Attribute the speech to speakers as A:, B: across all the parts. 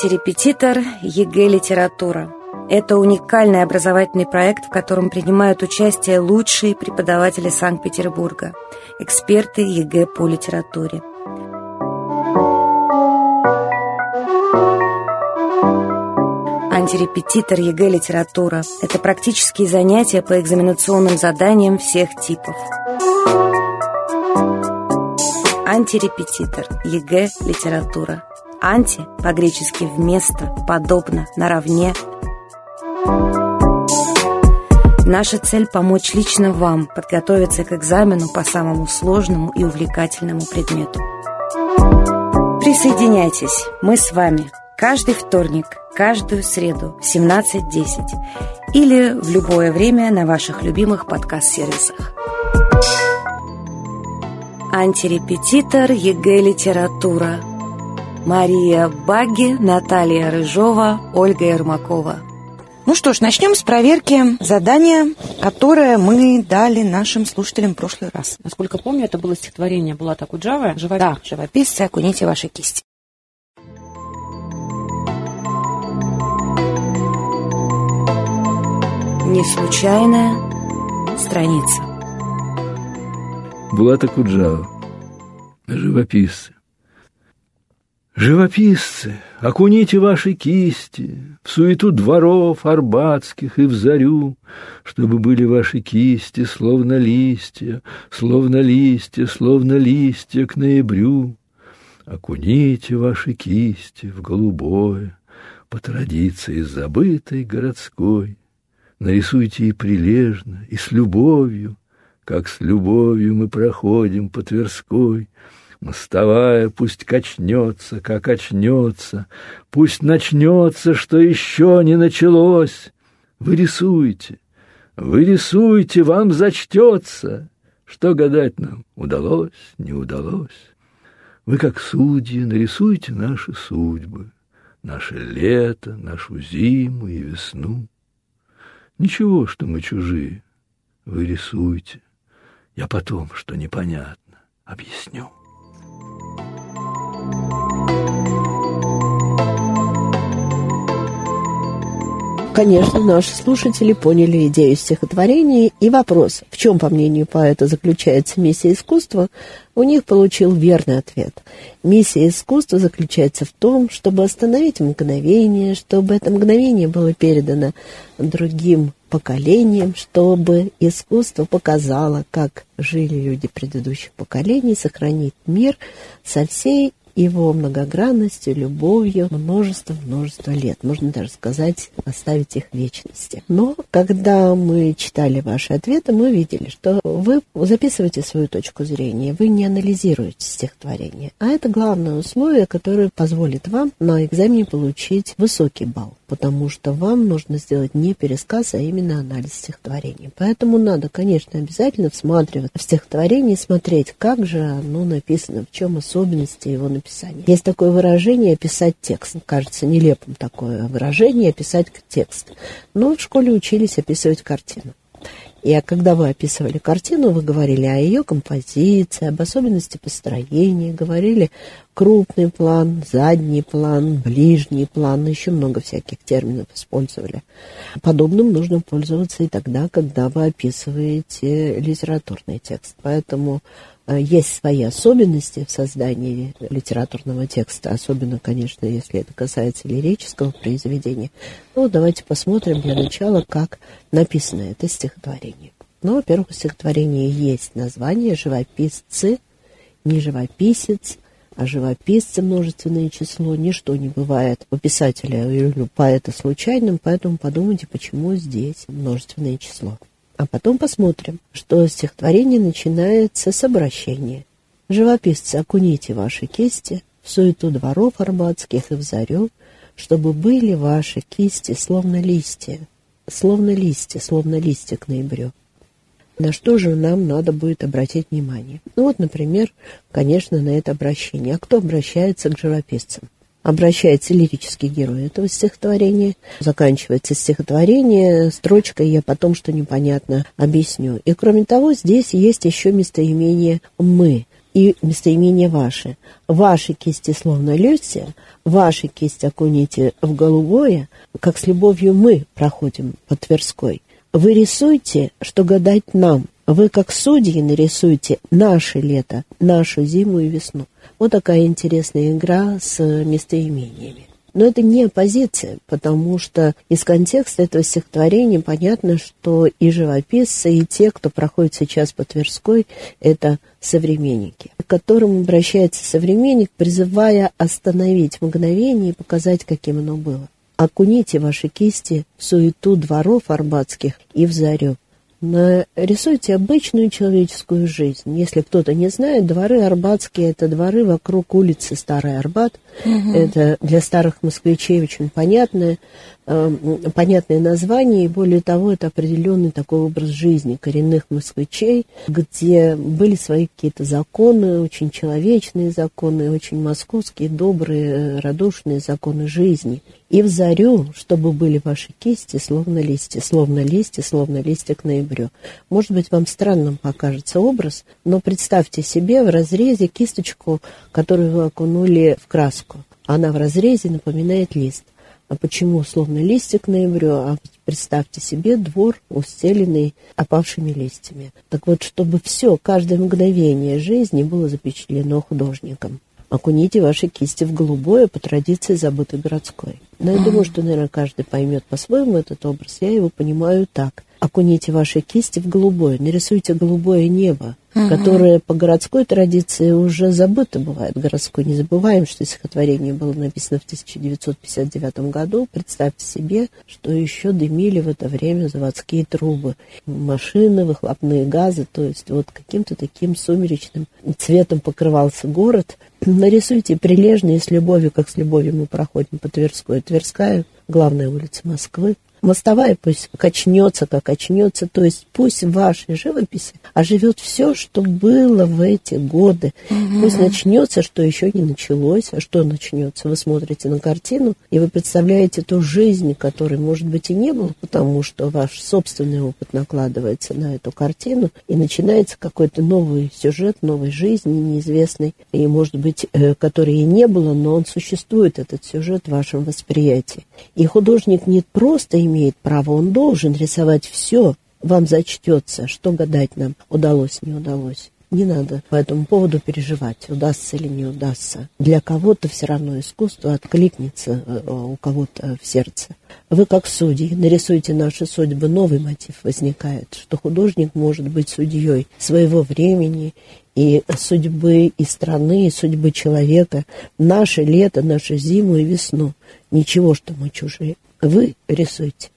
A: Антирепетитор ЕГЭ «Литература». Это уникальный образовательный проект, в котором принимают участие лучшие преподаватели Санкт-Петербурга, эксперты ЕГЭ по литературе. Антирепетитор ЕГЭ «Литература» – это практические занятия по экзаменационным заданиям всех типов. Антирепетитор ЕГЭ «Литература». Анти по-гречески «вместо», «подобно», «наравне». Наша цель – помочь лично вам подготовиться к экзамену по самому сложному и увлекательному предмету. Присоединяйтесь, мы с вами каждый вторник, каждую среду в 17.10 или в любое время на ваших любимых подкаст-сервисах. Антирепетитор ЕГЭ «Литература» Мария Баги, Наталья Рыжова, Ольга Ермакова.
B: Ну что ж, начнем с проверки задания, которое мы дали нашим слушателям в прошлый раз.
C: Насколько помню, это было стихотворение Булата Окуджавы
B: «Живопись». Да, «Живописцы, окуните ваши кисти».
A: Не случайная страница.
D: Булата Куджава, живописцы. Живописцы, окуните ваши кисти В суету дворов арбатских и в зарю, Чтобы были ваши кисти словно листья, Словно листья, словно листья к ноябрю. Окуните ваши кисти в голубое, По традиции забытой городской. Нарисуйте и прилежно, и с любовью, Как с любовью мы проходим по Тверской — Мостовая пусть качнется, как очнется, Пусть начнется, что еще не началось. Вы рисуйте, вы рисуйте, вам зачтется. Что гадать нам, удалось, не удалось. Вы, как судьи, нарисуйте наши судьбы, Наше лето, нашу зиму и весну. Ничего, что мы чужие, вы рисуйте. Я потом, что непонятно, объясню.
E: Конечно, наши слушатели поняли идею стихотворения и вопрос, в чем, по мнению поэта, заключается миссия искусства, у них получил верный ответ. Миссия искусства заключается в том, чтобы остановить мгновение, чтобы это мгновение было передано другим поколениям, чтобы искусство показало, как жили люди предыдущих поколений, сохранить мир со всей его многогранностью, любовью множество-множество лет. Можно даже сказать, оставить их вечности. Но когда мы читали ваши ответы, мы видели, что вы записываете свою точку зрения, вы не анализируете стихотворение. А это главное условие, которое позволит вам на экзамене получить высокий балл потому что вам нужно сделать не пересказ, а именно анализ стихотворения. Поэтому надо, конечно, обязательно всматривать в стихотворение и смотреть, как же оно написано, в чем особенности его написания. Есть такое выражение «описать текст». Кажется нелепым такое выражение «описать текст». Но в школе учились описывать картину. И когда вы описывали картину, вы говорили о ее композиции, об особенности построения, говорили крупный план, задний план, ближний план, еще много всяких терминов использовали. Подобным нужно пользоваться и тогда, когда вы описываете литературный текст. Поэтому есть свои особенности в создании литературного текста, особенно, конечно, если это касается лирического произведения. Ну, давайте посмотрим для начала, как написано это стихотворение. Ну, во-первых, у стихотворения есть название «Живописцы», не «Живописец», а живописцы множественное число, ничто не бывает у писателя или у поэта случайным, поэтому подумайте, почему здесь множественное число. А потом посмотрим, что стихотворение начинается с обращения. Живописцы, окуните ваши кисти в суету дворов арбатских и в зарю, чтобы были ваши кисти словно листья, словно листья, словно листья к ноябрю на что же нам надо будет обратить внимание. Ну вот, например, конечно, на это обращение. А кто обращается к живописцам? Обращается лирический герой этого стихотворения. Заканчивается стихотворение строчкой «Я потом, что непонятно, объясню». И кроме того, здесь есть еще местоимение «мы». и местоимения ваши. Ваши кисти словно лютья, ваши кисти окуните в голубое, как с любовью мы проходим по Тверской. Вы рисуйте, что гадать нам. Вы, как судьи, нарисуйте наше лето, нашу зиму и весну. Вот такая интересная игра с местоимениями. Но это не оппозиция, потому что из контекста этого стихотворения понятно, что и живописцы, и те, кто проходит сейчас по Тверской, это современники, к которым обращается современник, призывая остановить мгновение и показать, каким оно было. Окуните ваши кисти в суету дворов арбатских и в зарю. Нарисуйте обычную человеческую жизнь. Если кто-то не знает, дворы арбатские – это дворы вокруг улицы Старый Арбат. Угу. Это для старых москвичей очень понятное, э, понятное название. И более того, это определенный такой образ жизни коренных москвичей, где были свои какие-то законы, очень человечные законы, очень московские, добрые, э, радушные законы жизни – и в зарю, чтобы были ваши кисти, словно листья, словно листья, словно листья к ноябрю. Может быть, вам странным покажется образ, но представьте себе в разрезе кисточку, которую вы окунули в краску. Она в разрезе напоминает лист. А почему словно листья к ноябрю? А представьте себе двор, устеленный опавшими листьями. Так вот, чтобы все, каждое мгновение жизни было запечатлено художником. Окуните ваши кисти в голубое по традиции забытой городской. Но я думаю, что, наверное, каждый поймет по-своему этот образ. Я его понимаю так. Окуните ваши кисти в голубое, нарисуйте голубое небо, угу. которое по городской традиции уже забыто бывает. Городской не забываем, что стихотворение было написано в 1959 году. Представьте себе, что еще дымили в это время заводские трубы, машины, выхлопные газы, то есть вот каким-то таким сумеречным цветом покрывался город. Нарисуйте прилежно и с любовью, как с любовью мы проходим по Тверской. Тверская, главная улица Москвы, Мостовая пусть качнется, как качнется, то есть пусть в вашей живописи оживет все, что было в эти годы. Угу. Пусть начнется, что еще не началось, а что начнется. Вы смотрите на картину, и вы представляете ту жизнь, которой, может быть, и не было, потому что ваш собственный опыт накладывается на эту картину, и начинается какой-то новый сюжет, новой жизни, неизвестный, и, может быть, э, который и не было, но он существует, этот сюжет в вашем восприятии. И художник не просто имеет право, он должен рисовать все. Вам зачтется, что гадать нам, удалось, не удалось. Не надо по этому поводу переживать, удастся или не удастся. Для кого-то все равно искусство откликнется э, у кого-то в сердце. Вы, как судьи, нарисуйте наши судьбы, новый мотив возникает, что художник может быть судьей своего времени и судьбы и страны, и судьбы человека, наше лето, нашу зиму и весну. Ничего, что мы чужие вы рисуйте.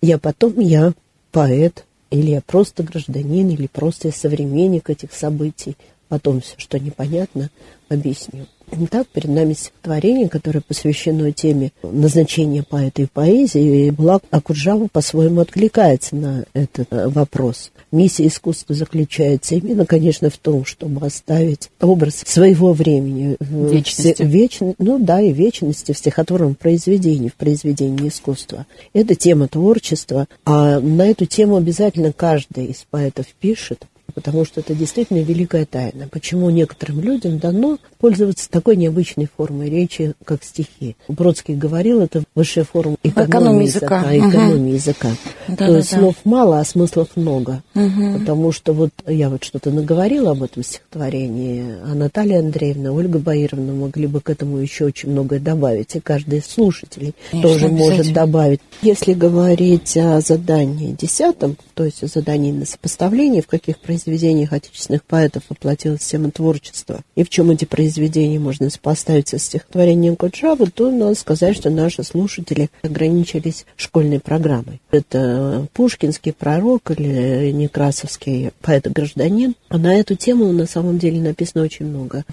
E: Я потом, я поэт, или я просто гражданин, или просто современник этих событий. Потом все, что непонятно, объясню. Итак, перед нами стихотворение, которое посвящено теме назначения поэта и поэзии, и Благ Акуджава по-своему откликается на этот э, вопрос. Миссия искусства заключается именно, конечно, в том, чтобы оставить образ своего времени.
C: Вечности.
E: Веч... Ну да, и вечности в стихотворном произведении, в произведении искусства. Это тема творчества, а на эту тему обязательно каждый из поэтов пишет потому что это действительно великая тайна. Почему некоторым людям дано пользоваться такой необычной формой речи, как стихи. Бродский говорил, это высшая форма экономии, экономии языка. языка, экономии угу. языка. Да, То да, есть да. слов мало, а смыслов много. Угу. Потому что вот я вот что-то наговорила об этом стихотворении, а Наталья Андреевна, Ольга Баировна могли бы к этому еще очень многое добавить, и каждый из слушателей Конечно, тоже может добавить. Если говорить о задании десятом, то есть о задании на сопоставление, в каких произведениях произведениях отечественных поэтов воплотилась тема творчества, и в чем эти произведения можно сопоставить со стихотворением Куджавы, то надо сказать, что наши слушатели ограничились школьной программой. Это Пушкинский пророк или Некрасовский поэт-гражданин. А на эту тему на самом деле написано очень много.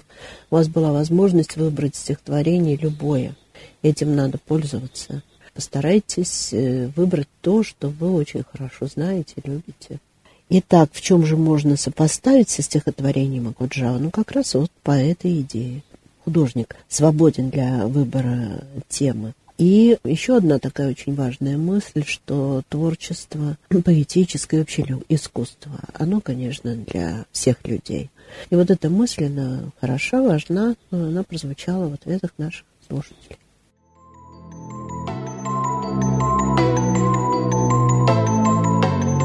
E: У вас была возможность выбрать стихотворение любое. Этим надо пользоваться. Постарайтесь э, выбрать то, что вы очень хорошо знаете, любите. Итак, в чем же можно сопоставить со стихотворением Акуджава? Ну, как раз вот по этой идее. Художник свободен для выбора темы. И еще одна такая очень важная мысль, что творчество, поэтическое вообще искусство, оно, конечно, для всех людей. И вот эта мысль, она хороша, важна, но она прозвучала в ответах наших слушателей.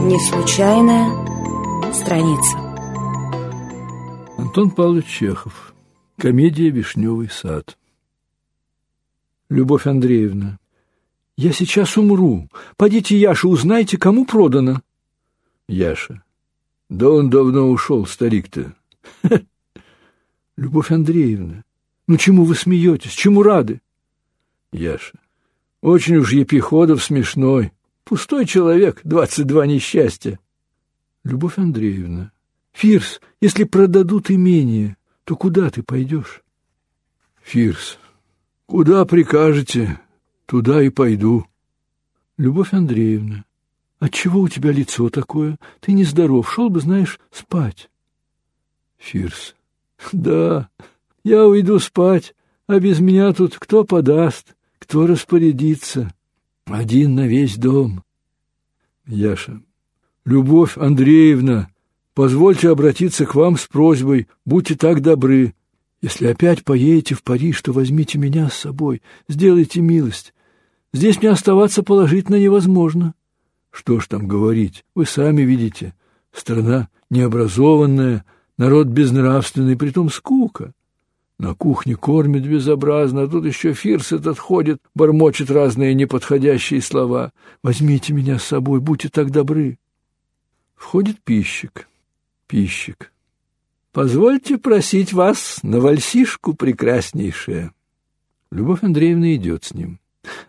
A: Не случайная страница.
D: Антон Павлович Чехов. Комедия «Вишневый сад». Любовь Андреевна. Я сейчас умру. Пойдите, Яша, узнайте, кому продано. Яша. Да он давно ушел, старик-то. Любовь Андреевна. Ну чему вы смеетесь? Чему рады? Яша. Очень уж Епиходов смешной. Пустой человек, двадцать два несчастья. Любовь Андреевна. Фирс, если продадут имение, то куда ты пойдешь? Фирс. Куда прикажете, туда и пойду. Любовь Андреевна, отчего у тебя лицо такое? Ты нездоров, шел бы, знаешь, спать. Фирс, да, я уйду спать, а без меня тут кто подаст, кто распорядится? Один на весь дом. Яша, Любовь Андреевна, позвольте обратиться к вам с просьбой, будьте так добры, если опять поедете в Париж, то возьмите меня с собой, сделайте милость. Здесь мне оставаться положительно невозможно. Что ж там говорить, вы сами видите. Страна необразованная, народ безнравственный, притом скука. На кухне кормят безобразно, а тут еще фирс этот ходит, бормочет разные неподходящие слова. Возьмите меня с собой, будьте так добры. Входит пищик. Пищик. Позвольте просить вас на вальсишку прекраснейшая. Любовь Андреевна идет с ним.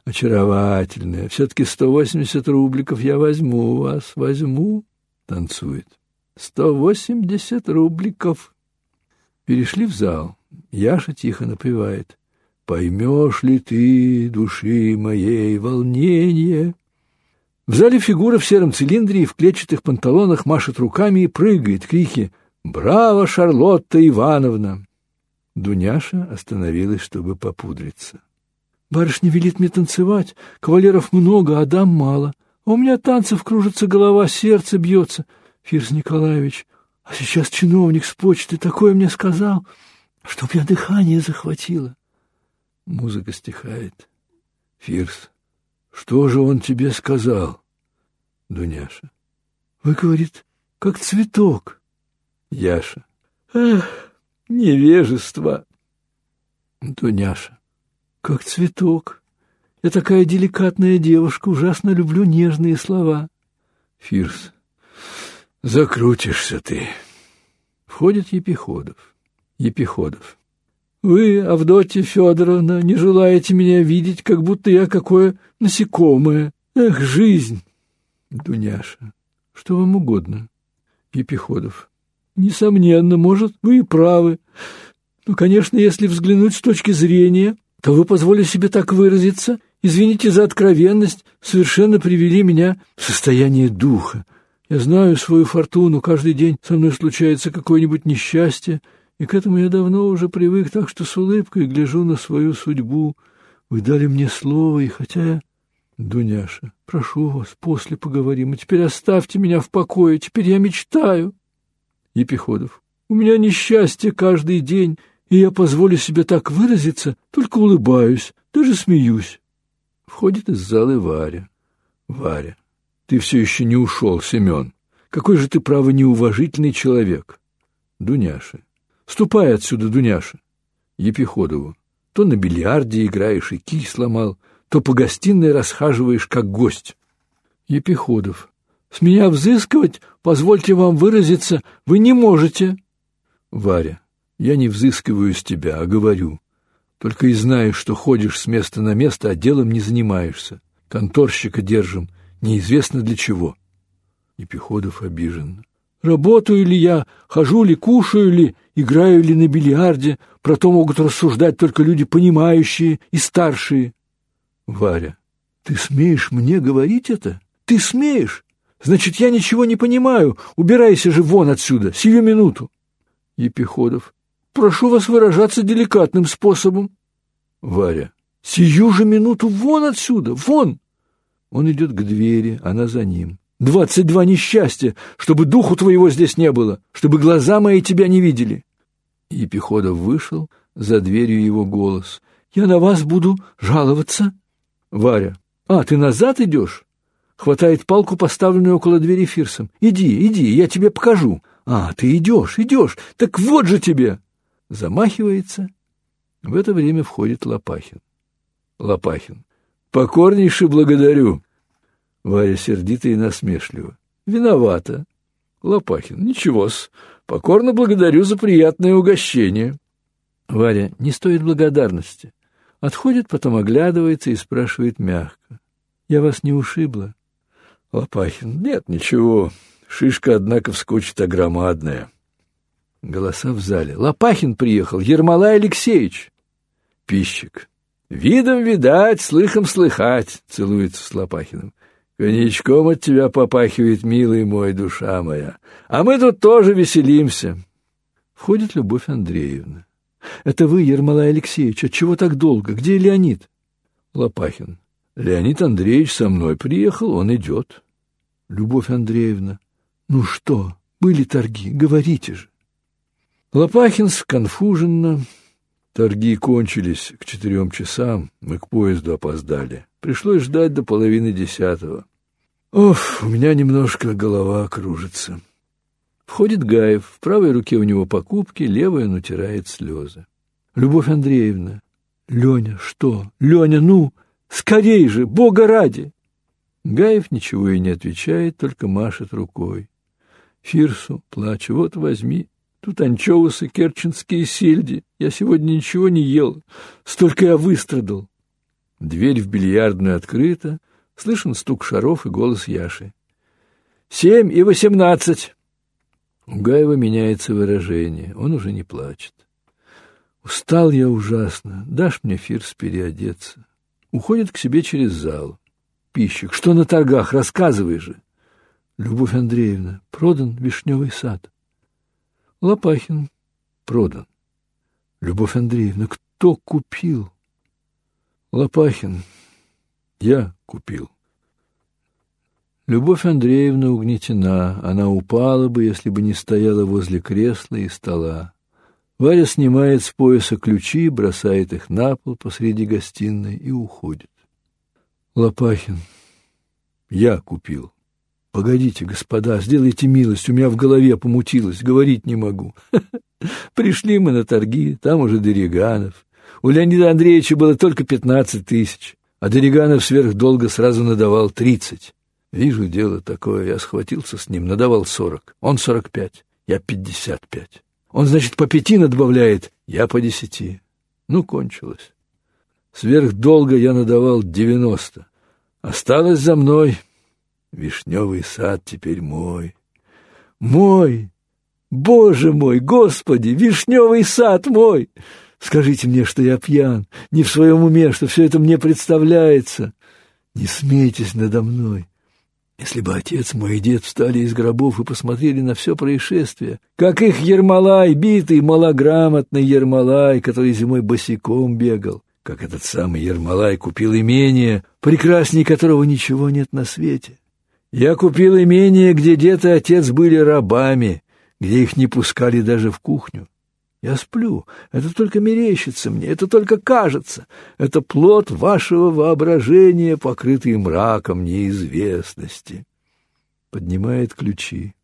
D: Очаровательная. Все-таки сто восемьдесят рубликов я возьму у вас, возьму. Танцует. Сто восемьдесят рубликов. Перешли в зал. Яша тихо напевает. Поймешь ли ты души моей волнение? В зале фигура в сером цилиндре и в клетчатых панталонах машет руками и прыгает. Крики «Браво, Шарлотта Ивановна!» Дуняша остановилась, чтобы попудриться. «Барышня велит мне танцевать. Кавалеров много, а дам мало. А у меня танцев кружится голова, сердце бьется. Фирс Николаевич, а сейчас чиновник с почты такое мне сказал, чтоб я дыхание захватило». Музыка стихает. «Фирс, что же он тебе сказал?» Дуняша. «Вы, говорит, как цветок». Яша. Эх, невежество. Дуняша. Как цветок. Я такая деликатная девушка, ужасно люблю нежные слова. Фирс. Закрутишься ты. Входит Епиходов. Епиходов. Вы, Авдотья Федоровна, не желаете меня видеть, как будто я какое насекомое. Эх, жизнь! Дуняша. Что вам угодно? Епиходов. Несомненно, может, вы и правы. Но, конечно, если взглянуть с точки зрения, то вы, позволили себе так выразиться, извините за откровенность, совершенно привели меня в состояние духа. Я знаю свою фортуну, каждый день со мной случается какое-нибудь несчастье, и к этому я давно уже привык, так что с улыбкой гляжу на свою судьбу. Вы дали мне слово, и хотя я... Дуняша, прошу вас, после поговорим, а теперь оставьте меня в покое, теперь я мечтаю. Епиходов. У меня несчастье каждый день, и я позволю себе так выразиться, только улыбаюсь, даже смеюсь. Входит из зала Варя. Варя. Ты все еще не ушел, Семен. Какой же ты, право, неуважительный человек. Дуняша. Ступай отсюда, Дуняша. Епиходову. То на бильярде играешь и кий сломал, то по гостиной расхаживаешь, как гость. Епиходов. С меня взыскивать, позвольте вам выразиться, вы не можете. Варя, я не взыскиваю с тебя, а говорю. Только и знаешь, что ходишь с места на место, а делом не занимаешься. Конторщика держим, неизвестно для чего. Епиходов обижен. Работаю ли я, хожу ли, кушаю ли, играю ли на бильярде, про то могут рассуждать только люди понимающие и старшие. Варя, ты смеешь мне говорить это? Ты смеешь? Значит, я ничего не понимаю. Убирайся же вон отсюда, сию минуту. Епиходов. Прошу вас выражаться деликатным способом. Варя. Сию же минуту вон отсюда, вон! Он идет к двери, она за ним. Двадцать два несчастья, чтобы духу твоего здесь не было, чтобы глаза мои тебя не видели. Епиходов вышел, за дверью его голос. Я на вас буду жаловаться. Варя. А, ты назад идешь? Хватает палку, поставленную около двери Фирсом. Иди, иди, я тебе покажу. А, ты идешь, идешь. Так вот же тебе. Замахивается. В это время входит Лопахин. Лопахин. Покорнейше благодарю. Варя сердито и насмешливо. Виновата. Лопахин. Ничего-с. Покорно благодарю за приятное угощение. Варя. Не стоит благодарности. Отходит, потом оглядывается и спрашивает мягко. Я вас не ушибла? Лопахин. Нет, ничего. Шишка, однако, вскочит огромадная. Голоса в зале. Лопахин приехал, Ермолай Алексеевич. Пищик. Видом видать, слыхом слыхать, целуется с Лопахиным. Коньячком от тебя попахивает, милый мой, душа моя. А мы тут тоже веселимся. Входит Любовь Андреевна. Это вы, Ермолай Алексеевич, отчего так долго? Где Леонид? Лопахин. Леонид Андреевич со мной приехал, он идет. Любовь Андреевна. Ну что, были торги, говорите же. Лопахин сконфуженно. Торги кончились к четырем часам, мы к поезду опоздали. Пришлось ждать до половины десятого. Оф, у меня немножко голова кружится. Входит Гаев, в правой руке у него покупки, левая он утирает слезы. Любовь Андреевна. Леня, что? Леня, ну, скорей же, Бога ради! Гаев ничего и не отвечает, только машет рукой. Фирсу, плачу, вот возьми, тут анчоусы, керченские сельди. Я сегодня ничего не ел, столько я выстрадал. Дверь в бильярдную открыта, слышен стук шаров и голос Яши. «Семь и восемнадцать!» У Гаева меняется выражение, он уже не плачет. «Устал я ужасно, дашь мне, Фирс, переодеться?» Уходит к себе через зал пищик. Что на торгах? Рассказывай же. Любовь Андреевна, продан вишневый сад. Лопахин, продан. Любовь Андреевна, кто купил? Лопахин, я купил. Любовь Андреевна угнетена. Она упала бы, если бы не стояла возле кресла и стола. Варя снимает с пояса ключи, бросает их на пол посреди гостиной и уходит. Лопахин. Я купил. Погодите, господа, сделайте милость, у меня в голове помутилось, говорить не могу. Пришли мы на торги, там уже Дериганов. У Леонида Андреевича было только пятнадцать тысяч, а Дериганов сверхдолго сразу надавал тридцать. Вижу дело такое, я схватился с ним, надавал сорок, он сорок пять, я пятьдесят пять. Он, значит, по пяти надбавляет, я по десяти. Ну, кончилось. Сверхдолго я надавал девяносто. Осталось за мной. Вишневый сад теперь мой. Мой! Боже мой, Господи, вишневый сад мой! Скажите мне, что я пьян, не в своем уме, что все это мне представляется. Не смейтесь надо мной. Если бы отец мой и дед встали из гробов и посмотрели на все происшествие, как их Ермолай, битый, малограмотный Ермолай, который зимой босиком бегал, как этот самый Ермолай купил имение, прекрасней которого ничего нет на свете. Я купил имение, где дед и отец были рабами, где их не пускали даже в кухню. Я сплю, это только мерещится мне, это только кажется, это плод вашего воображения, покрытый мраком неизвестности. Поднимает ключи.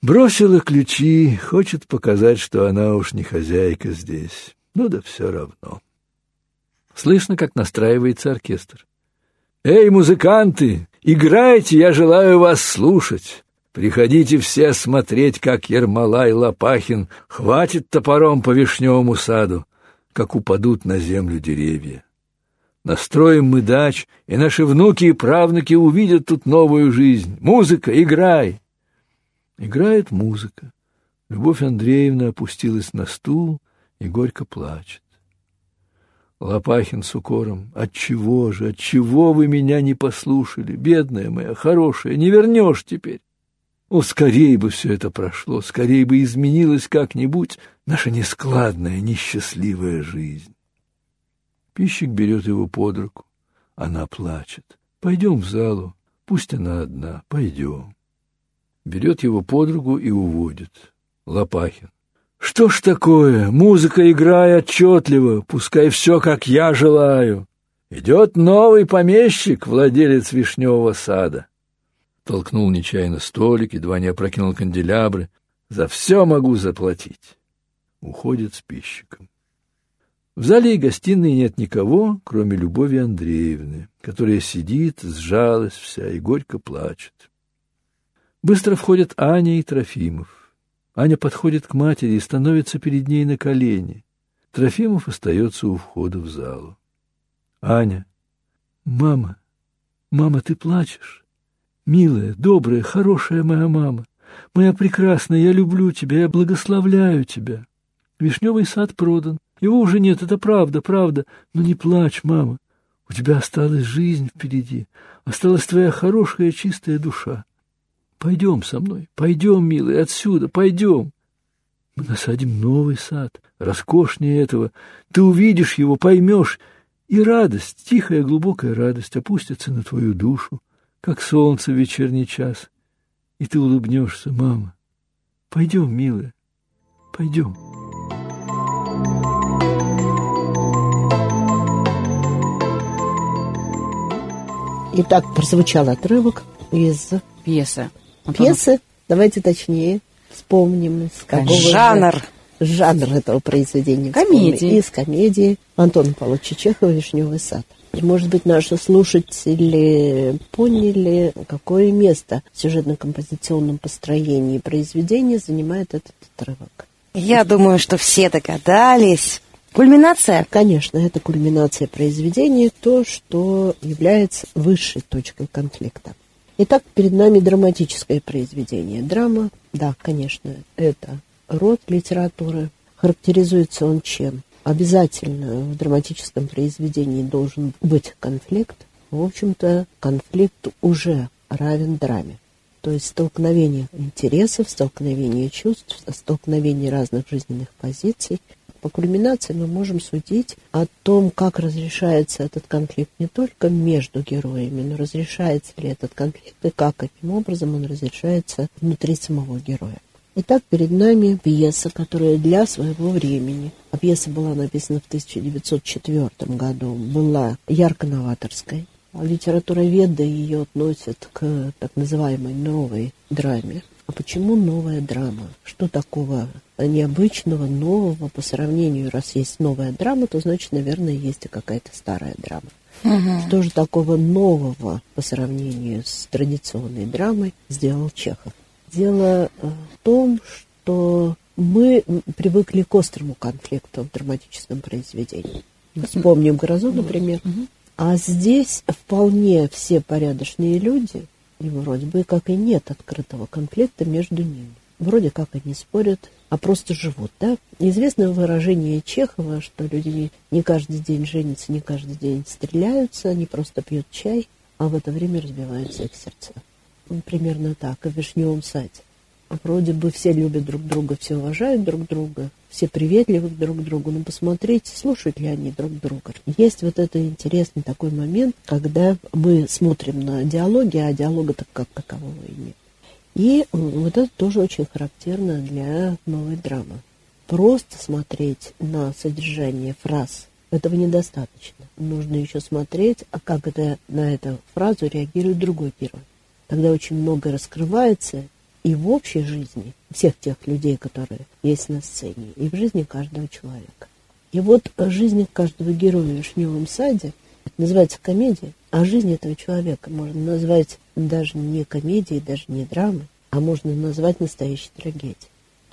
D: Бросила ключи, хочет показать, что она уж не хозяйка здесь. Ну да все равно. Слышно, как настраивается оркестр. «Эй, музыканты, играйте, я желаю вас слушать. Приходите все смотреть, как Ермолай Лопахин хватит топором по вишневому саду, как упадут на землю деревья. Настроим мы дач, и наши внуки и правнуки увидят тут новую жизнь. Музыка, играй!» Играет музыка. Любовь Андреевна опустилась на стул и горько плачет. Лопахин с укором. «Отчего же, отчего вы меня не послушали, бедная моя, хорошая, не вернешь теперь?» О, скорее бы все это прошло, скорее бы изменилась как-нибудь наша нескладная, несчастливая жизнь. Пищик берет его под руку. Она плачет. Пойдем в залу. Пусть она одна. Пойдем. Берет его под руку и уводит. Лопахин. Что ж такое? Музыка играет отчетливо, пускай все, как я желаю. Идет новый помещик, владелец вишневого сада. Толкнул нечаянно столик, едва не опрокинул канделябры. За все могу заплатить. Уходит с пищиком. В зале и гостиной нет никого, кроме Любови Андреевны, которая сидит, сжалась вся и горько плачет. Быстро входят Аня и Трофимов. Аня подходит к матери и становится перед ней на колени. Трофимов остается у входа в залу. Аня. Мама, мама, ты плачешь? Милая, добрая, хорошая моя мама. Моя прекрасная, я люблю тебя, я благословляю тебя. Вишневый сад продан. Его уже нет, это правда, правда. Но не плачь, мама. У тебя осталась жизнь впереди. Осталась твоя хорошая, чистая душа. Пойдем со мной, пойдем, милый, отсюда, пойдем. Мы насадим новый сад, роскошнее этого. Ты увидишь его, поймешь, и радость, тихая глубокая радость опустится на твою душу, как солнце в вечерний час. И ты улыбнешься, мама. Пойдем, милая, пойдем.
E: Итак, прозвучал отрывок из
C: Пьеса.
E: пьесы. Давайте точнее вспомним, из какого же
B: Жанр.
E: жанр этого произведения.
C: Комедии.
E: вспомним. Из комедии Антона Павловича Чехова «Вишневый сад». И, Может быть, наши слушатели поняли, какое место в сюжетно-композиционном построении произведения занимает этот отрывок.
B: Я думаю, что все догадались. Кульминация.
E: Конечно, это кульминация произведения, то, что является высшей точкой конфликта. Итак, перед нами драматическое произведение. Драма, да, конечно, это род литературы. Характеризуется он чем? Обязательно в драматическом произведении должен быть конфликт. В общем-то, конфликт уже равен драме. То есть столкновение интересов, столкновение чувств, столкновение разных жизненных позиций. По кульминации мы можем судить о том, как разрешается этот конфликт не только между героями, но разрешается ли этот конфликт и как, каким образом он разрешается внутри самого героя. Итак, перед нами пьеса, которая для своего времени, а пьеса была написана в 1904 году, была ярко-новаторской. Литературоведы ее относят к так называемой новой драме. А почему новая драма? Что такого необычного, нового по сравнению, раз есть новая драма, то значит, наверное, есть и какая-то старая драма. Что же такого нового по сравнению с традиционной драмой сделал Чехов? Дело э, в том, что мы привыкли к острому конфликту в драматическом произведении. Вспомним «Грозу», например. А здесь вполне все порядочные люди, и вроде бы как и нет открытого конфликта между ними. Вроде как они спорят, а просто живут, да? Известное выражение Чехова, что люди не каждый день женятся, не каждый день стреляются, они просто пьют чай, а в это время разбиваются их сердца. Примерно так, в Вишневом саде. Вроде бы все любят друг друга, все уважают друг друга, все приветливы друг к другу, но посмотрите, слушают ли они друг друга. Есть вот это интересный такой момент, когда мы смотрим на диалоги, а диалога-то как такового и нет. И вот это тоже очень характерно для новой драмы. Просто смотреть на содержание фраз этого недостаточно. Нужно еще смотреть, а как это, на эту фразу реагирует другой герой. Тогда очень многое раскрывается и в общей жизни всех тех людей, которые есть на сцене, и в жизни каждого человека. И вот жизнь каждого героя в Вишневом саде называется комедия, а жизнь этого человека можно назвать даже не комедией, даже не драмой, а можно назвать настоящей трагедией.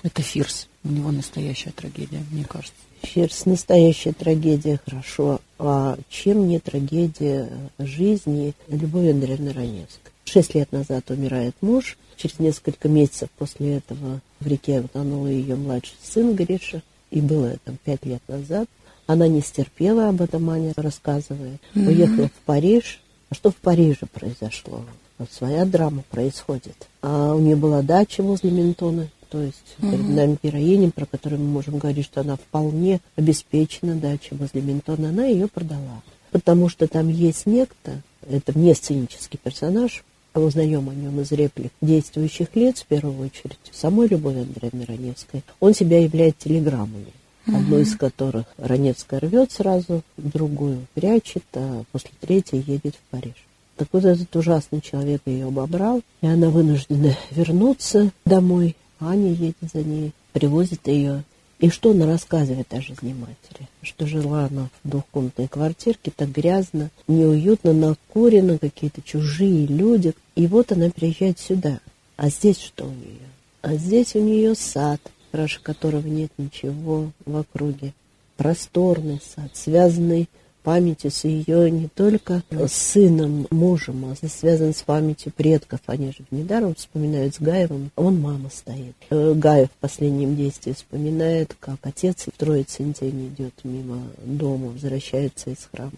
C: Это Фирс. У него настоящая трагедия, мне кажется.
E: Фирс – настоящая трагедия, хорошо. А чем не трагедия жизни Любови Андреевны Раневской? Шесть лет назад умирает муж. Через несколько месяцев после этого в реке утонул ее младший сын Гриша. И было это пять лет назад. Она не стерпела об этом, Аня рассказывает. Уехала в Париж. А что в Париже произошло? Вот своя драма происходит. А у нее была дача возле Ментона, То есть перед нами героиня, про которую мы можем говорить, что она вполне обеспечена дача возле Ментона, она ее продала. Потому что там есть некто, это не сценический персонаж, узнаем о нем из реплик действующих лиц, в первую очередь, самой Любови Андреевны Раневской. Он себя являет телеграммами, одной из которых Раневская рвет сразу, другую прячет, а после третьей едет в Париж. Так вот этот ужасный человек ее обобрал, и она вынуждена вернуться домой. Аня едет за ней, привозит ее и что она рассказывает о жизни матери? Что жила она в двухкомнатной квартирке, так грязно, неуютно, накурено, какие-то чужие люди. И вот она приезжает сюда. А здесь что у нее? А здесь у нее сад, краше которого нет ничего в округе. Просторный сад, связанный памятью с ее не только с сыном, мужем, а связан с памятью предков. Они же недаром вспоминают с Гаевым. Он мама стоит. Э, Гаев в последнем действии вспоминает, как отец в Троицын день идет мимо дома, возвращается из храма.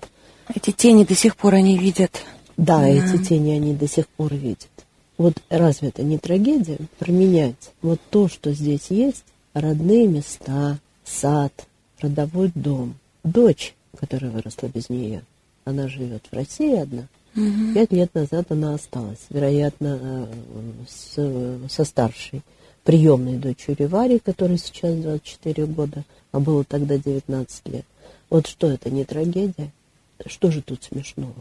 B: Эти тени до сих пор они видят.
E: Да, да. эти тени они до сих пор видят. Вот разве это не трагедия? Променять вот то, что здесь есть, родные места, сад, родовой дом, дочь которая выросла без нее. Она живет в России одна. Угу. Пять лет назад она осталась, вероятно, э, с, со старшей приемной дочерью Вари, которой сейчас 24 года, а было тогда 19 лет. Вот что это, не трагедия? Что же тут смешного?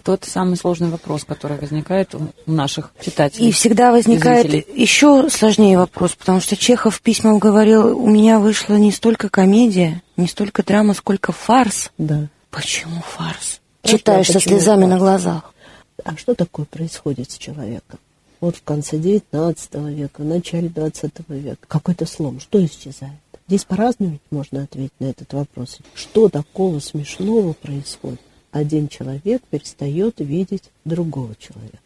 C: Тот самый сложный вопрос, который возникает у наших читателей.
B: И всегда возникает и еще сложнее вопрос, потому что Чехов в письмах говорил, у меня вышла не столько комедия, не столько драма, сколько фарс.
E: Да.
B: Почему фарс? Просто Читаешь со слезами фарс? на глазах.
E: А что такое происходит с человеком? Вот в конце XIX века, в начале XX века какой-то слом. Что исчезает? Здесь по-разному можно ответить на этот вопрос. Что такого смешного происходит? Один человек перестает видеть другого человека.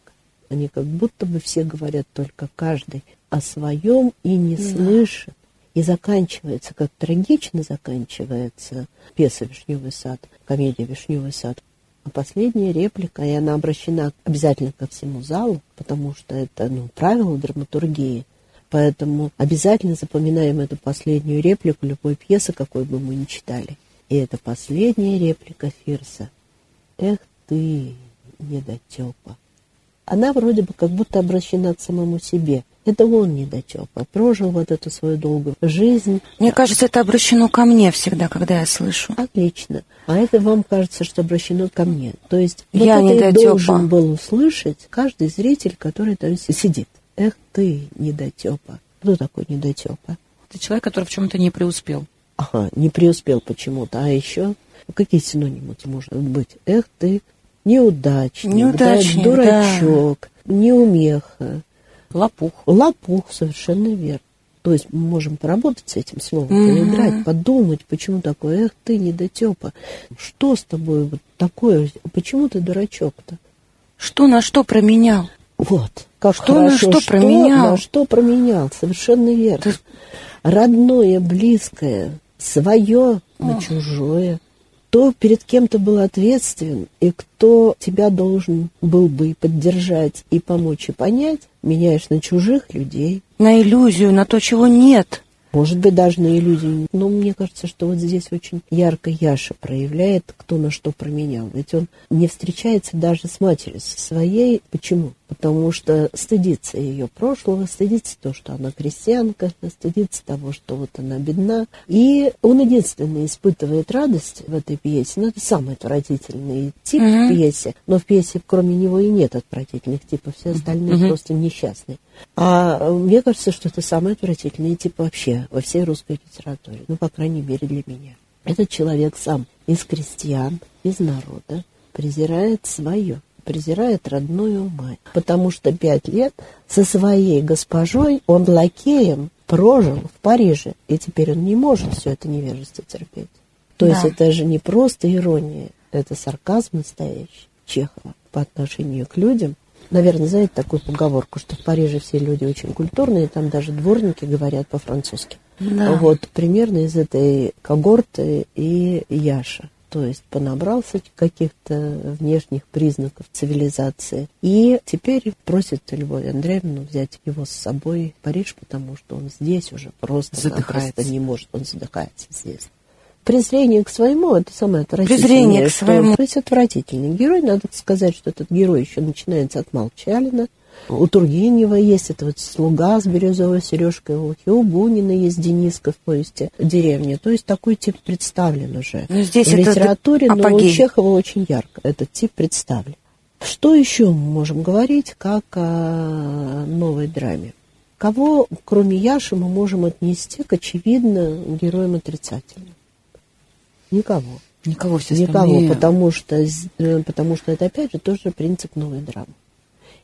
E: Они как будто бы все говорят только каждый о своем и не да. слышит и заканчивается, как трагично заканчивается пьеса «Вишневый сад», комедия «Вишневый сад». А последняя реплика, и она обращена обязательно ко всему залу, потому что это ну, правило драматургии. Поэтому обязательно запоминаем эту последнюю реплику любой пьесы, какой бы мы ни читали. И это последняя реплика Фирса. «Эх ты, недотепа!» Она вроде бы как будто обращена к самому себе – это он недотепа, прожил вот эту свою долгую жизнь.
B: Мне кажется, это обращено ко мне всегда, когда я слышу.
E: Отлично. А это вам кажется, что обращено ко мне. То есть вот
B: я
E: это
B: недотепа.
E: должен был услышать каждый зритель, который там сидит. Эх ты, недотепа. Кто такой недотепа?
C: Это человек, который в чем-то не преуспел.
E: Ага, не преуспел почему-то. А еще какие синонимы может быть? Эх ты, неудачник,
B: неудачник
E: да, дурачок, да. неумеха
C: Лопух.
E: Лопух, совершенно верно. То есть мы можем поработать с этим словом, mm-hmm. поиграть, подумать, почему такое, эх ты, недотепа, что с тобой вот такое, почему ты дурачок-то?
B: Что на что променял?
E: Вот, как
B: что
E: хорошо,
B: на что,
E: что
B: променял?
E: На что променял, совершенно верно. Ты... Родное, близкое, свое на чужое кто перед кем то был ответственен и кто тебя должен был бы и поддержать, и помочь, и понять, меняешь на чужих людей.
B: На иллюзию, на то, чего нет.
E: Может быть, даже на иллюзии. Но мне кажется, что вот здесь очень ярко Яша проявляет, кто на что променял. Ведь он не встречается даже с матерью своей. Почему? потому что стыдится ее прошлого, стыдится то, что она крестьянка, стыдится того, что вот она бедна. И он единственный испытывает радость в этой пьесе. Ну, это самый отвратительный тип mm-hmm. в пьесе, но в пьесе кроме него и нет отвратительных типов, все остальные mm-hmm. просто несчастные. А мне кажется, что это самый отвратительный тип вообще во всей русской литературе, ну, по крайней мере, для меня. Этот человек сам из крестьян, из народа, презирает свое презирает родную мать, потому что пять лет со своей госпожой он лакеем прожил в Париже, и теперь он не может все это невежество терпеть. То да. есть это же не просто ирония, это сарказм настоящий Чехова по отношению к людям. Наверное, знаете такую поговорку, что в Париже все люди очень культурные, там даже дворники говорят по-французски. Да. Вот примерно из этой когорты и Яша. то есть понабрался каких-то внешних признаков цивилизации. И теперь просит Любовь Андреевну взять его с собой в Париж, потому что он здесь уже просто
C: Задыхается.
E: не может, он задыхается здесь. Презрение к своему – это самое отвратительное.
B: Презрение к своему.
E: То есть отвратительный герой. Надо сказать, что этот герой еще начинается от Молчалина. У Тургенева есть это вот слуга с бирюзовой сережкой в ухе. У Бунина есть Дениска в повести «Деревня». То есть такой тип представлен уже
B: Ну, здесь
E: в
B: это
E: литературе, но у. Чехова очень ярко этот тип представлен. Что еще мы можем говорить, как о новой драме? Кого, кроме Яши, мы можем отнести к, очевидно, героям отрицательным? Никого.
C: Никого все
E: Никого, потому что, э, потому что это, опять же, тоже принцип новой драмы.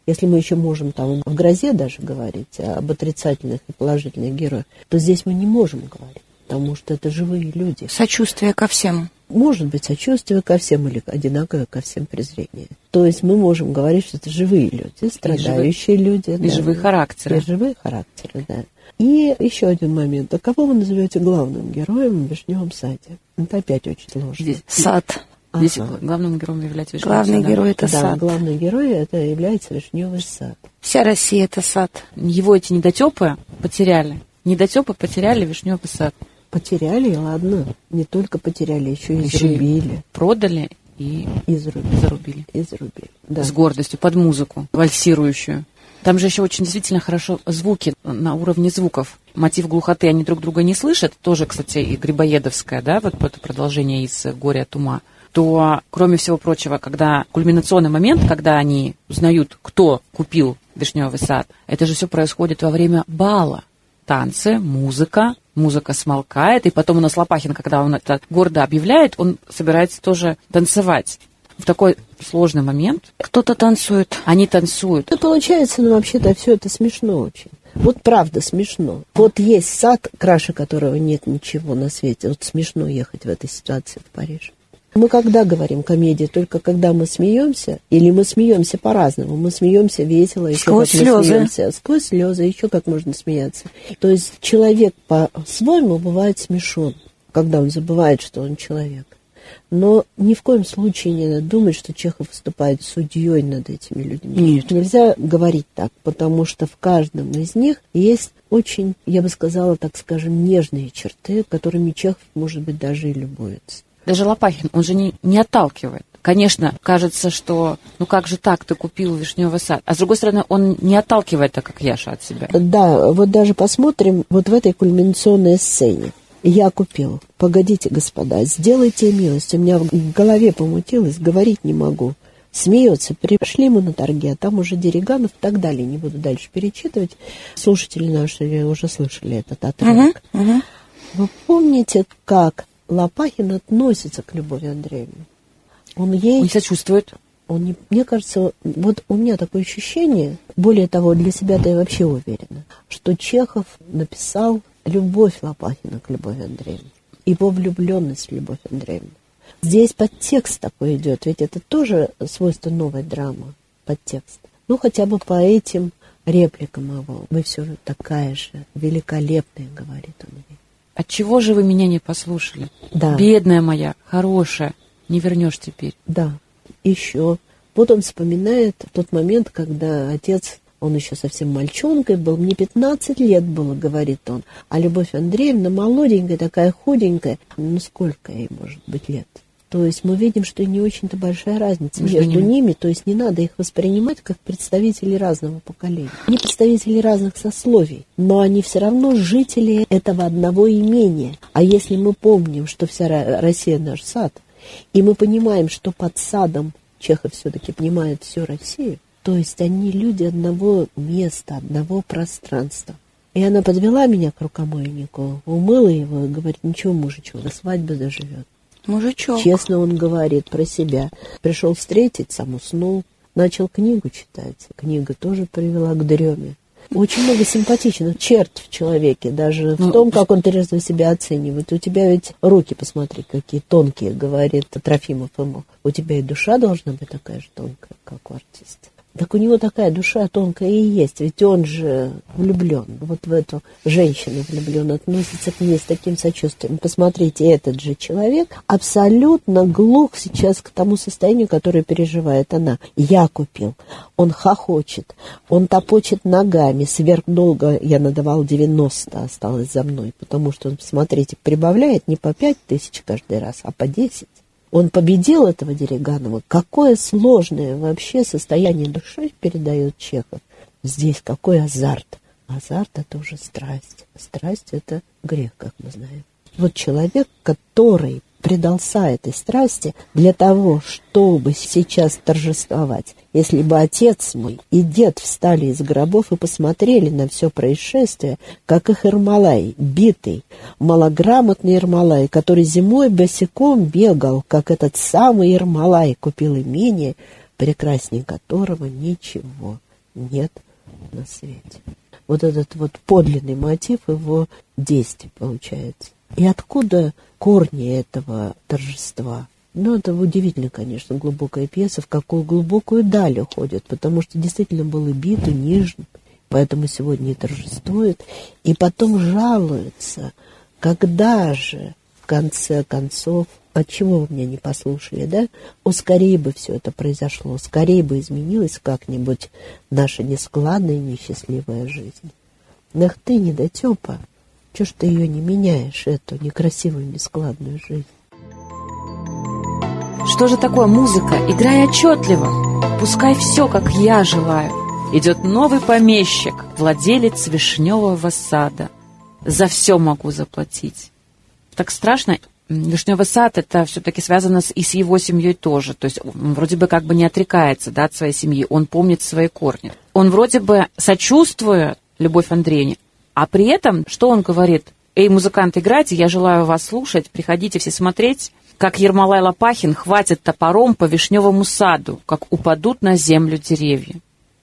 E: Если мы еще можем там в грозе даже говорить об отрицательных и положительных героях, то здесь мы не можем говорить, потому что это живые люди.
B: Сочувствие ко всем.
E: Может быть сочувствие ко всем или одинаковое ко всем презрение. То есть мы можем говорить, что это живые люди, страдающие люди.
C: и живые характеры.
E: И живые характеры, да. И еще один момент. А кого вы назовете главным героем в «Вишневом саде»? Это опять очень сложно.
C: Здесь,
B: Сад.
C: здесь
E: Ага.
C: главным героем является Вишневый
B: Главный
C: сад, да.
B: герой – это
E: да,
B: сад.
E: главный герой это является «Вишневый сад».
B: Вся Россия – это сад.
C: Его эти недотепы потеряли. Недотепы потеряли Вишневый сад.
E: Потеряли, и ладно. Не только потеряли, еще и
C: Еще и
E: зарубили.
C: Продали и
E: Изрубили.
C: зарубили.
E: И зарубили. Да.
C: С гордостью, под музыку, вальсирующую. Там же еще очень действительно хорошо звуки на уровне звуков. Мотив глухоты они друг друга не слышат. Тоже, кстати, и Грибоедовская, да, вот это продолжение из «Горя от ума». То, кроме всего прочего, когда кульминационный момент, когда они узнают, кто купил Вишневый сад, это же все происходит во время бала. Танцы, музыка, музыка смолкает, и потом у нас Лопахин, когда он это гордо объявляет, он собирается тоже танцевать. В такой сложный момент
B: Кто-то танцует.
C: они танцуют.
E: Ну, получается, ну, вообще-то все это смешно очень. Вот правда смешно. Вот есть сад, краше которого нет ничего на свете. Вот смешно ехать в этой ситуации в Париж. Мы когда говорим комедия? Только когда мы смеемся? Или мы смеемся по-разному? Мы смеемся весело, еще
B: Сквозь
E: как мы
B: слезы.
E: смеемся. Сквозь слезы, еще как можно смеяться. То есть человек по-своему бывает смешон, когда он забывает, что он человек. Но ни в коем случае не надо думать, что Чехов выступает судьей над этими людьми.
B: Нет.
E: Нельзя говорить так, потому что в каждом из них есть очень, я бы сказала, так скажем, нежные черты, которыми Чехов, может быть, даже и любуется.
C: Даже Лопахин, он же не, не отталкивает. Конечно, кажется, что ну как же так, ты купил вишневый сад. А с другой стороны, он не отталкивает так, как Яша от себя.
E: Да, вот даже посмотрим вот в этой кульминационной сцене. Я купил. Погодите, господа, сделайте милость. У меня в голове помутилось, говорить не могу. Смеется. Пришли мы на торги, а там уже Дериганов и так далее. Не буду дальше перечитывать. Слушатели наши уже слышали этот отрывок. Вы помните, как Лопахин относится к Любови Андреевне? Он ей
C: Он сочувствует.
E: он не, мне кажется, вот у меня такое ощущение, более того, для себя-то я вообще уверена, что Чехов написал любовь Лопахина к Любови Андреевне, его влюбленность в Любовь Андреевну. Здесь подтекст такой идет, ведь это тоже свойство новой драмы, подтекст. Ну, хотя бы по этим репликам его. Вы все такая же, великолепная, говорит он ей.
C: Отчего же вы меня не послушали?
E: Да.
C: Бедная моя, хорошая, не вернешь теперь.
E: Да, еще. Вот он вспоминает тот момент, когда отец, он еще совсем мальчонкой был, мне 15 лет было, говорит он, а Любовь Андреевна молоденькая, такая худенькая, ну сколько ей может быть лет? То есть мы видим, что не очень-то большая разница
C: Между
E: между,
C: ними.
E: ними, то есть не надо их воспринимать как представителей разного поколения. Они представители разных сословий, но они все равно жители этого одного имения. А если мы помним, что вся Ро- Россия наш сад, и мы понимаем, что под садом Чехов все-таки понимает всю Россию, то есть они люди одного места, одного пространства. И она подвела меня к рукомойнику, умыла его и говорит, ничего, мужичок, до свадьбы доживет.
B: Мужичок.
E: Честно он говорит про себя. Пришел встретить, сам уснул. Начал книгу читать. Книга тоже привела к дреме. Очень много симпатичных черт в человеке, даже в
C: Ну,
E: том, как он трезво себя оценивает. У тебя ведь руки, посмотри, какие тонкие, говорит Трофимов ему. У тебя и душа должна быть такая же тонкая, как у артиста. Так у него такая душа тонкая и есть, ведь он же влюблен, вот в эту женщину влюблен, относится к ней с таким сочувствием. Посмотрите, этот же человек абсолютно глух сейчас к тому состоянию, которое переживает она. Я купил. Он хохочет, он топочет ногами, сверхдолго я надавал 90, осталось за мной, потому что он, посмотрите, прибавляет не по 5 тысяч каждый раз, а по 10. Он победил этого Дереганова. Какое сложное вообще состояние души передает Чехов. Здесь какой азарт. Азарт — это уже страсть. Страсть — это грех, как мы знаем. Вот человек, который предался этой страсти для того, чтобы сейчас торжествовать. Если бы отец мой и дед встали из гробов и посмотрели на все происшествие, как их Ермолай, битый, малограмотный Ермолай, который зимой босиком бегал, как этот самый Ермолай, купил имение, прекрасней которого ничего нет на свете. Вот этот вот подлинный мотив его действий получается. И откуда корни этого торжества? Ну, это удивительно, конечно, глубокая пьеса, в какую глубокую даль уходит, потому что действительно был и бит, и нижний, поэтому сегодня и торжествует, и потом жалуется, когда же, в конце концов, от чего вы меня не послушали, да? О, скорее бы все это произошло, скорее бы изменилась как-нибудь наша нескладная несчастливая жизнь. Ах ты, недотепа, чего ж ты ее не меняешь, эту некрасивую, нескладную жизнь?
C: Что же такое музыка? Играй отчетливо. Пускай все, как я желаю. Идет новый помещик, владелец вишневого сада. За все могу заплатить. Так страшно. Вишневый сад это все-таки связано с, и с его семьей тоже. То есть он вроде бы как бы не отрекается да, от своей семьи, он помнит свои корни. Он вроде бы сочувствует Любовь Андреевне, а при этом, что он говорит? «Эй, музыкант, играйте, я желаю вас слушать, приходите все смотреть, как Ермолай Лопахин хватит топором по вишневому саду, как упадут на землю деревья».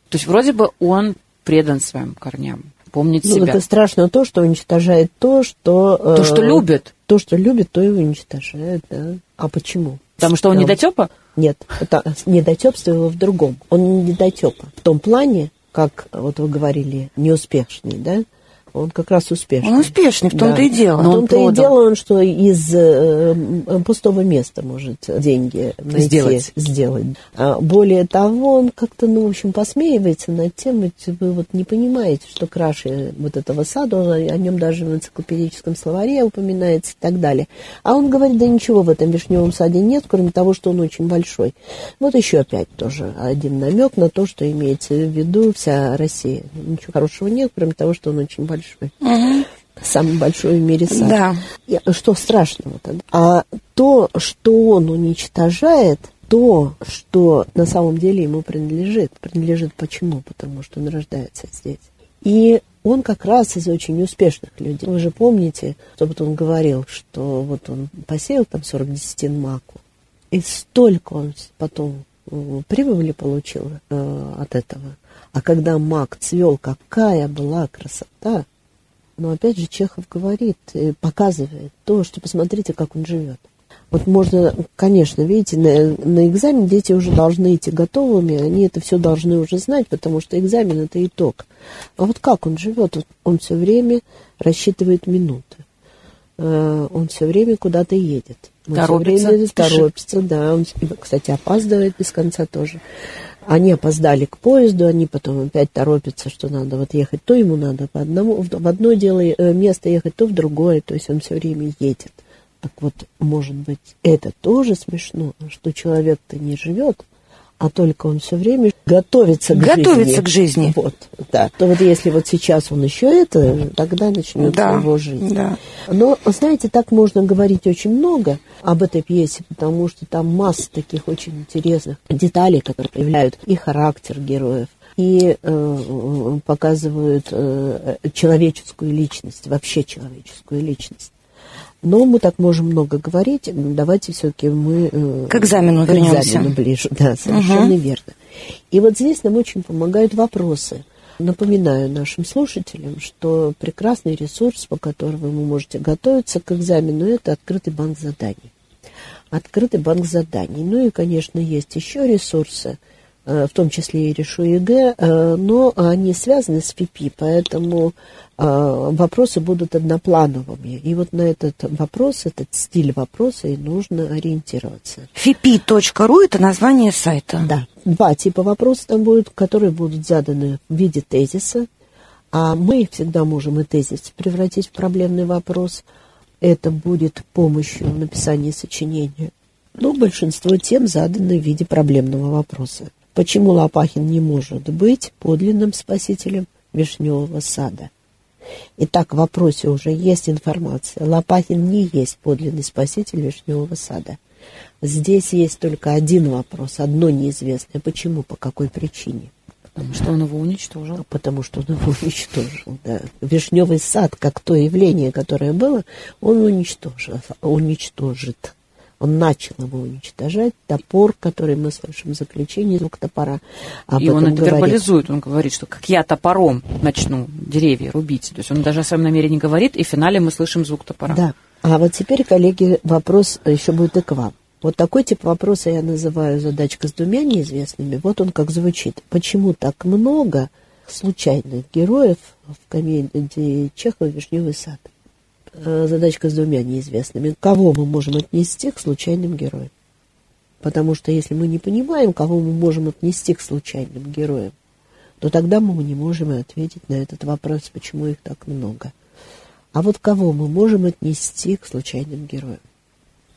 C: То есть вроде бы он предан своим корням, помнит
E: ну,
C: себя.
E: Это страшно то, что уничтожает то, что...
C: То, что
E: э,
C: любит.
E: То, что любит, то и уничтожает, да. А почему?
C: Потому что он недотепа?
E: Нет, это недотепство его в другом. Он не недотепа. В том плане, как вот вы говорили, неуспешный, да? Он как раз успешный.
B: Он успешный, в том-то
E: Да.
B: и дело.
E: В
C: он
E: том-то и дело, он, что из э, пустого места может деньги найти,
C: Сделать.
E: сделать. А более того, он как-то, ну, в общем, посмеивается над тем, ведь вы вот не понимаете, что краше вот этого сада, он, о нем даже в энциклопедическом словаре упоминается и так далее. А он говорит, да ничего в этом вишневом саде нет, кроме того, что он очень большой. Вот еще опять тоже один намек на то, что имеется в виду вся Россия. Ничего хорошего нет, кроме того, что он очень большой. Самый большой в мире сад.
B: Да.
E: И Что страшного-то? А то, что он уничтожает, то, что на самом деле ему принадлежит. Принадлежит почему? Потому что он рождается здесь. И он как раз из очень успешных людей. Вы же помните, что вот он говорил, что вот он посеял там 40 десятин маку, и столько он потом э, прибыли получил э, от этого. А когда мак цвел, какая была красота! Но опять же Чехов говорит, показывает то, что посмотрите, как он живет. Вот можно, конечно, видите, на, на экзамен дети уже должны идти готовыми, они это все должны уже знать, потому что экзамен это итог. А вот как он живет? Вот Он все время рассчитывает минуты. Э, Он все время куда-то едет. Он
C: Торопится,
E: время
C: спешит.
E: торопится, да. Он, кстати, опаздывает без конца тоже. Они опоздали к поезду, они потом опять торопятся, что надо вот ехать. То ему надо по одному, в одно дело э, место ехать, то в другое. То есть он все время едет. Так вот, может быть, это тоже смешно, что человек-то не живет, а только он все время готовится к жизни.
B: Готовится к жизни.
E: Вот, да. То вот если вот сейчас он еще это, тогда начнется
B: Да,
E: его жизнь.
B: да.
E: Но, знаете, так можно говорить очень много об этой пьесе, потому что там масса таких очень интересных деталей, которые проявляют и характер героев, и э, показывают э, человеческую личность, вообще человеческую личность. Но мы так можем много говорить, давайте все-таки мы... э,
B: К экзамену
E: к
B: вернемся.
E: экзамену ближе, да, совершенно верно. И вот здесь нам очень помогают вопросы. Напоминаю нашим слушателям, что прекрасный ресурс, по которому вы можете готовиться к экзамену, это открытый банк заданий. Открытый банк заданий. Ну и, конечно, есть еще ресурсы, в том числе и решу ЕГЭ, но они связаны с ФИПИ, поэтому вопросы будут одноплановыми. И вот на этот вопрос, этот стиль вопроса и нужно ориентироваться.
B: fipi.ru – это название сайта.
E: Да. Два типа вопросов там будут, которые будут заданы в виде тезиса, а мы всегда можем и тезис превратить в проблемный вопрос. Это будет помощью в написании сочинения. Но большинство тем заданы в виде проблемного вопроса. Почему Лопахин не может быть подлинным спасителем Вишневого сада? Итак, в вопросе уже есть информация. Лопахин не есть подлинный спаситель Вишневого сада. Здесь есть только один вопрос, одно неизвестное. Почему, по какой причине?
C: Потому что он его уничтожил.
E: Потому что он его уничтожил, да. Вишневый сад, как то явление, которое было, он уничтожил, уничтожит. Он начал его уничтожать. Топор, который мы слышим в заключении, звук топора.
C: Об и он это говорит. вербализует, он говорит, что как я топором начну деревья рубить. То есть он даже о своем намерении говорит, и в финале мы слышим звук топора.
E: Да. А вот теперь, коллеги, вопрос еще будет и к вам. Вот такой тип вопроса я называю задачка с двумя неизвестными. Вот он как звучит. Почему так много случайных героев в комедии Чехова «Вишневый сад»? Э, задачка с двумя неизвестными. Кого мы можем отнести к случайным героям? Потому что если мы не понимаем, кого мы можем отнести к случайным героям, то тогда мы не можем ответить на этот вопрос, почему их так много. А вот кого мы можем отнести к случайным героям?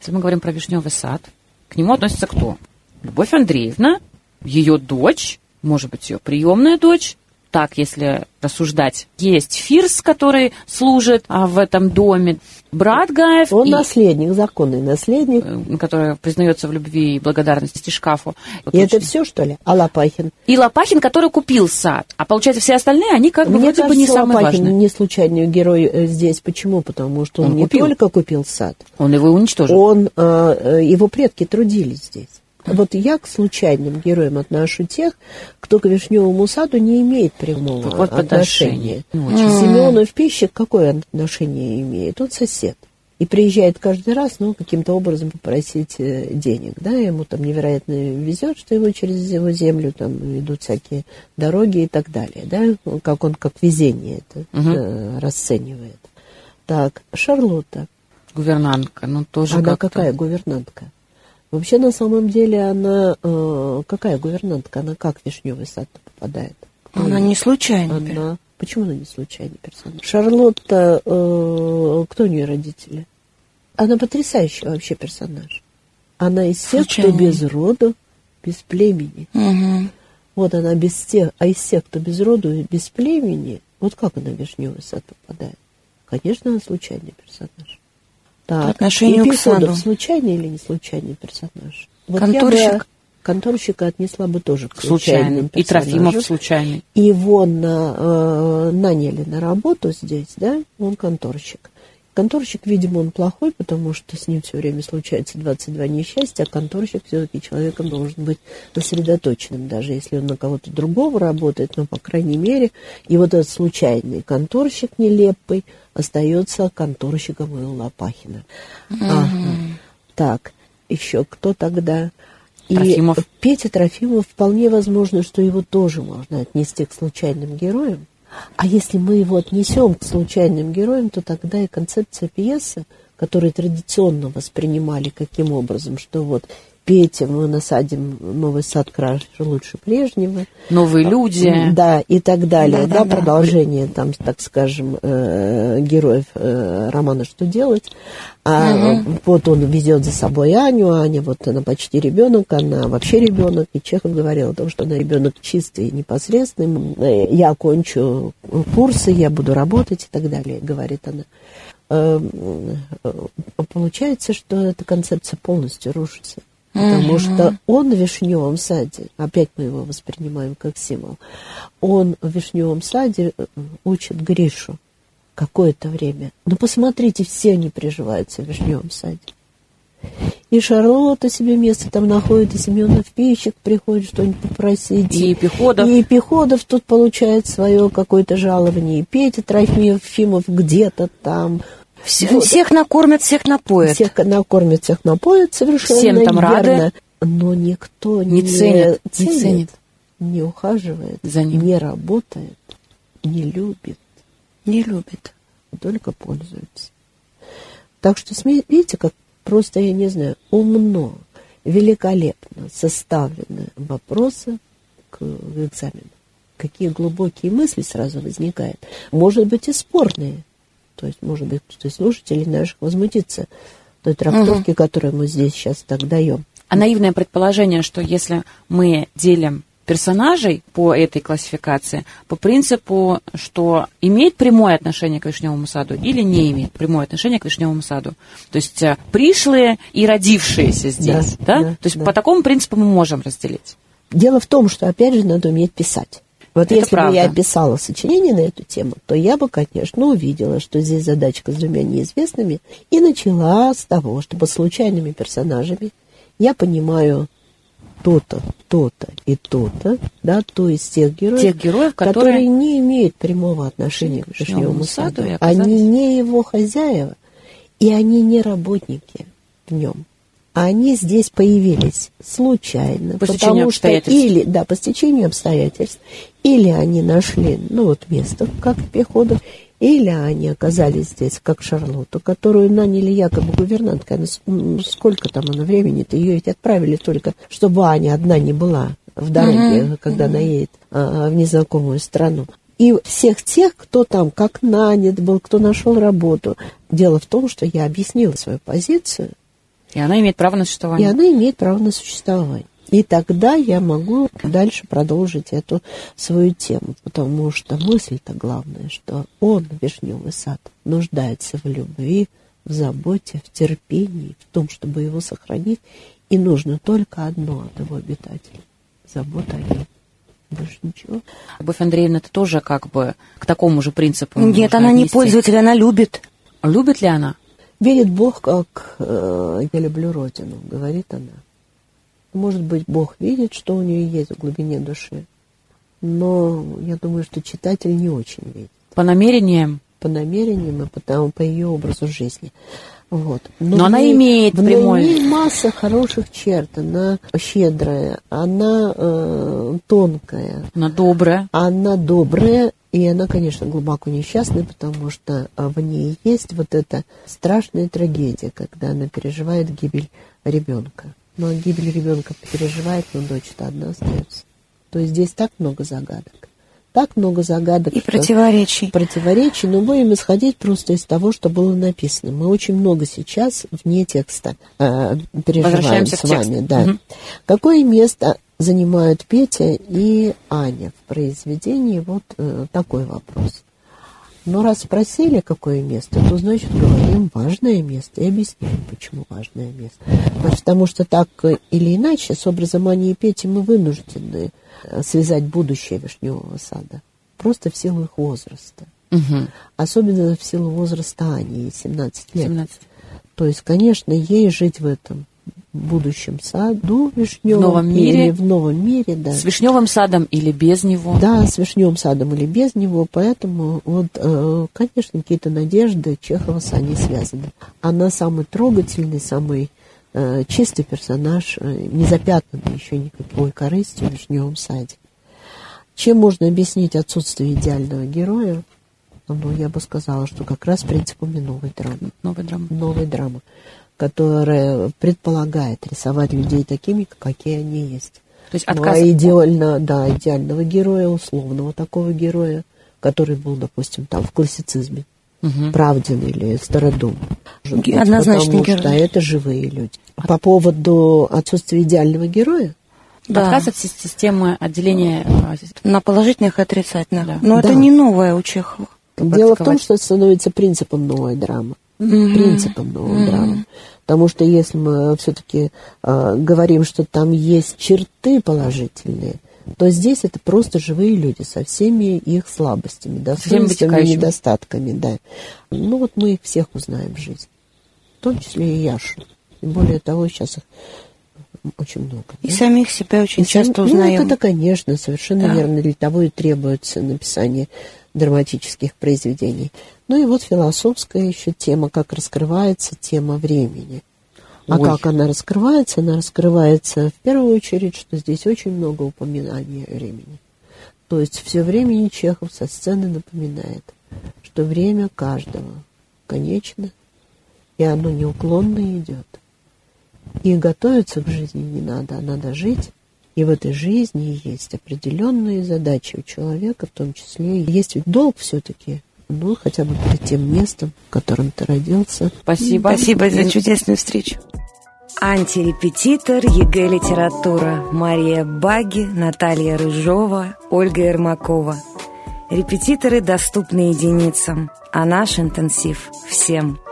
C: Если мы говорим про Вишневый сад, к нему относится кто? Любовь Андреевна, ее дочь, может быть, ее приемная дочь, так, если рассуждать. Есть Фирс, который служит а, в этом доме, брат Гаев.
E: Он и, наследник, законный наследник.
C: Э, который признается в любви и благодарности Шкафу.
E: И вот это очень... все, что ли? А Лопахин?
C: И Лопахин, который купил сад. А получается, все остальные, они как бы
E: Мне
C: вроде
E: кажется,
C: бы не самые
E: Лопахин
C: важные.
E: не случайный герой э, здесь. Почему? Потому что он, он не купил. только купил сад.
C: Он его уничтожил.
E: Он, э, его предки трудились здесь. Вот я к случайным героям отношу тех, кто к Вишневому саду не имеет прямого вот отношения. Семенов пищик какое отношение имеет? Он сосед. И приезжает каждый раз, ну, каким-то образом попросить э, денег, да, ему там невероятно везет, что его через его землю там идут всякие дороги и так далее, да, как он как везение это угу. э, расценивает. Так, Шарлотта.
C: Гувернантка, ну тоже
E: Она какая гувернантка? Вообще, на самом деле, она... Э, какая гувернантка? Она как в Вишневый сад попадает?
B: Она не случайная.
E: Она... Почему она не случайный персонаж? Шарлотта... Э, кто у нее родители? Она потрясающий вообще персонаж. Она из тех, кто без роду, без племени.
B: Угу.
E: Вот она без тех, а из тех, кто без роду и без племени, вот как она в Вишневый сад попадает? Конечно, она случайный персонаж.
B: Так. По отношению и к саду.
E: случайный или не случайный персонаж?
B: Вот Конторщик.
E: Я бы конторщика отнесла бы тоже к случайным
C: персонажам. И Трофимов случайный.
E: Его на, э, наняли на работу здесь, да, он конторщик. Конторщик, видимо, он плохой, потому что с ним все время случается 22 несчастья, а конторщик все-таки человеком должен быть сосредоточенным, даже если он на кого-то другого работает, но, по крайней мере, и вот этот случайный конторщик нелепый остается конторщиком у Лопахина.
B: Угу. Ага.
E: Так, еще кто тогда?
C: И Трофимов.
E: Петя Трофимов вполне возможно, что его тоже можно отнести к случайным героям. А если мы его отнесем к случайным героям, то тогда и концепция пьесы, которую традиционно воспринимали каким образом, что вот Петя, мы насадим новый сад краше лучше прежнего.
C: Новые люди.
E: Да, и так далее. Да, да, да продолжение, там, так скажем, э, героев э, романа «Что делать?». А угу. вот он везет за собой Аню, Аня вот она почти ребенок, она вообще ребенок, и Чехов говорил о том, что она ребенок чистый и непосредственный. Э, я окончу курсы, я буду работать и так далее, говорит она получается, что эта концепция полностью рушится. Потому угу. что он в вишневом саде, опять мы его воспринимаем как символ, он в вишневом саде э, учит Гришу какое-то время. Ну, посмотрите, все они приживаются в вишневом саде. И Шарлотта себе место там находит, и Семенов Пищик приходит что-нибудь попросить.
C: И Пеходов.
E: И Пеходов тут получает свое какое-то жалование. И Петя Трофимов где-то там.
B: Все, вот. Всех накормят, всех напоят.
E: Всех накормят, всех напоят, совершенно
C: Всем там
E: верно.
C: рады.
E: Но никто
C: Не
E: не,
C: ценит, не ценит.
E: не ухаживает,
C: За ним.
E: не работает, не любит,
B: Не любит.
E: только пользуется. Так что, видите, как просто, я не знаю, умно, великолепно составлены вопросы к экзамену. Какие глубокие мысли сразу возникают. Может быть, и спорные. То есть, может быть, кто из слушателей наших возмутится той трактовке, которую мы здесь сейчас так даем.
C: А наивное предположение, что если мы делим персонажей по этой классификации по принципу, что имеет прямое отношение к Вишневому саду или не имеет прямое отношение к Вишневому саду. То есть э, пришлые и родившиеся здесь.
E: Да,
C: Да,
E: да,
C: То есть
E: да.
C: по такому принципу мы можем разделить.
E: Дело в том, что, опять же, надо уметь писать. Вот
C: Это
E: если бы
C: правда.
E: я писала сочинение на эту тему, то я бы, конечно, увидела, что здесь задачка с двумя неизвестными, и начала с того, что под случайными персонажами я понимаю то-то, то-то и то-то, да, то есть тех героев,
C: Тех героев,
E: которые,
C: которые
E: не имеют прямого отношения к
C: Вишневому саду
E: саду.
C: оказались-
E: Они не его хозяева, и они не работники в нем. Они здесь появились случайно,
C: По
E: потому что или, да, по стечению обстоятельств, или они нашли, ну вот место, как пехота, или они оказались здесь, как Шарлотту, которую наняли якобы гувернанткой. Она сколько там она времени-то, ее ведь отправили только, чтобы Аня одна не была в дороге, когда она едет а, в незнакомую страну. И всех тех, кто там как нанят был, кто нашел работу. Дело в том, что я объяснила свою позицию,
C: И она имеет право на
E: и
C: существование.
E: она имеет право на существование. И тогда я могу дальше продолжить эту свою тему, потому что мысль-то главная, что он, Вишневый сад, нуждается в любви, в заботе, в терпении, в том, чтобы его сохранить, и нужно только одно от его обитателей – забота о нем. Больше ничего.
C: Любовь Андреевна, это тоже как бы к такому же принципу.
B: Нет, она не
C: отнести.
B: пользователь, она любит.
C: Любит ли она?
E: Верит Бог, как э, я люблю Родину, говорит она. Может быть, Бог видит, что у нее есть в глубине души, но я думаю, что читатель не очень видит
C: По намерениям
E: по намерениям и потому, по ее образу жизни. Вот.
C: Но
E: в
C: она
E: ней-
C: имеет
E: в ней
C: прямой-
E: масса хороших черт. Она щедрая, она э, тонкая,
C: она добрая.
E: она добрая, и она, конечно, глубоко несчастная, потому что а, в ней есть вот эта страшная трагедия, когда она переживает гибель ребенка. Но гибель ребенка переживает, но дочь-то одна остается. То есть здесь так много загадок. Так много загадок.
B: И противоречий.
E: противоречий, но будем исходить просто из того, что было написано. Мы очень много сейчас вне текста э, переживаем с вами. Да.
C: Мгм.
E: Какое место занимают Петя и Аня в произведении? Вот э, такой вопрос. Но раз спросили, какое место, то, значит, говорим важное место и объясняем, почему важное место. Потому что так или иначе с образом Ани и Пети мы вынуждены э, связать будущее Вишневого сада. Просто в силу их возраста.
C: Мгм.
E: Особенно в силу возраста Ани, ей 17 лет.
C: 17.
E: То есть, конечно, ей жить в этом будущем саду вишневом
C: В новом мире.
E: или в новом мире, да.
C: С вишневым садом или без него?
E: Да, с вишневым садом или без него, поэтому вот, э, конечно, какие-то надежды Чехова с Аней связаны. Она самый трогательный, самый чистый персонаж, э, не запятнанный еще никакой корыстью в вишневом саде. Чем можно объяснить отсутствие идеального героя? Ну, я бы сказала, что как раз принципами новой драмы
C: Новая драма.
E: новой драмы, которая предполагает рисовать людей такими, какие они есть.
C: То есть
E: Ну,
C: отказ...
E: а идеально, да, идеального героя, условного такого героя, который был, допустим, там в классицизме,
C: Мгм.
E: Правдин или Стародум.
B: Однозначно
E: потому
B: герой.
E: что это живые люди. По поводу отсутствия идеального героя,
B: Да.
C: Отказ от сис- системы отделения с-
B: На положительных и отрицательных.
C: Да.
B: Но это
E: Да.
B: не новое у Чехова.
E: Дело в том, что это становится принципом новой драмы.
B: Мгм.
E: Принципом новой
B: Мгм.
E: драмы. Потому что если мы все-таки говорим, что там есть черты положительные, то здесь это просто живые люди со всеми их слабостями, достоинствами и недостатками. Да. Ну вот мы их всех узнаем в жизни. В том числе и Яшу. И более того, сейчас их очень много.
B: И
E: да.
B: самих себя очень
E: И сам-
B: часто
E: ну,
B: узнаем.
E: это, конечно, совершенно
B: Да.
E: верно. Для того и требуется написание драматических произведений. Ну и вот философская еще тема, как раскрывается тема времени. А
C: Ой.
E: как она раскрывается? Она раскрывается в первую очередь, что здесь очень много упоминаний времени. То есть все время Чехов со сцены напоминает, что время каждого конечно, и оно неуклонно идет. И готовиться к жизни не надо, а надо жить. И в этой жизни есть определенные задачи у человека, в том числе есть ведь долг все-таки, ну, хотя бы перед тем местом, в котором ты родился.
C: Спасибо.
B: Спасибо за чудесную встречу.
A: Антирепетитор ЕГЭ «Литература» Мария Баги, Наталья Рыжова, Ольга Ермакова. Репетиторы доступны единицам, а наш интенсив – всем –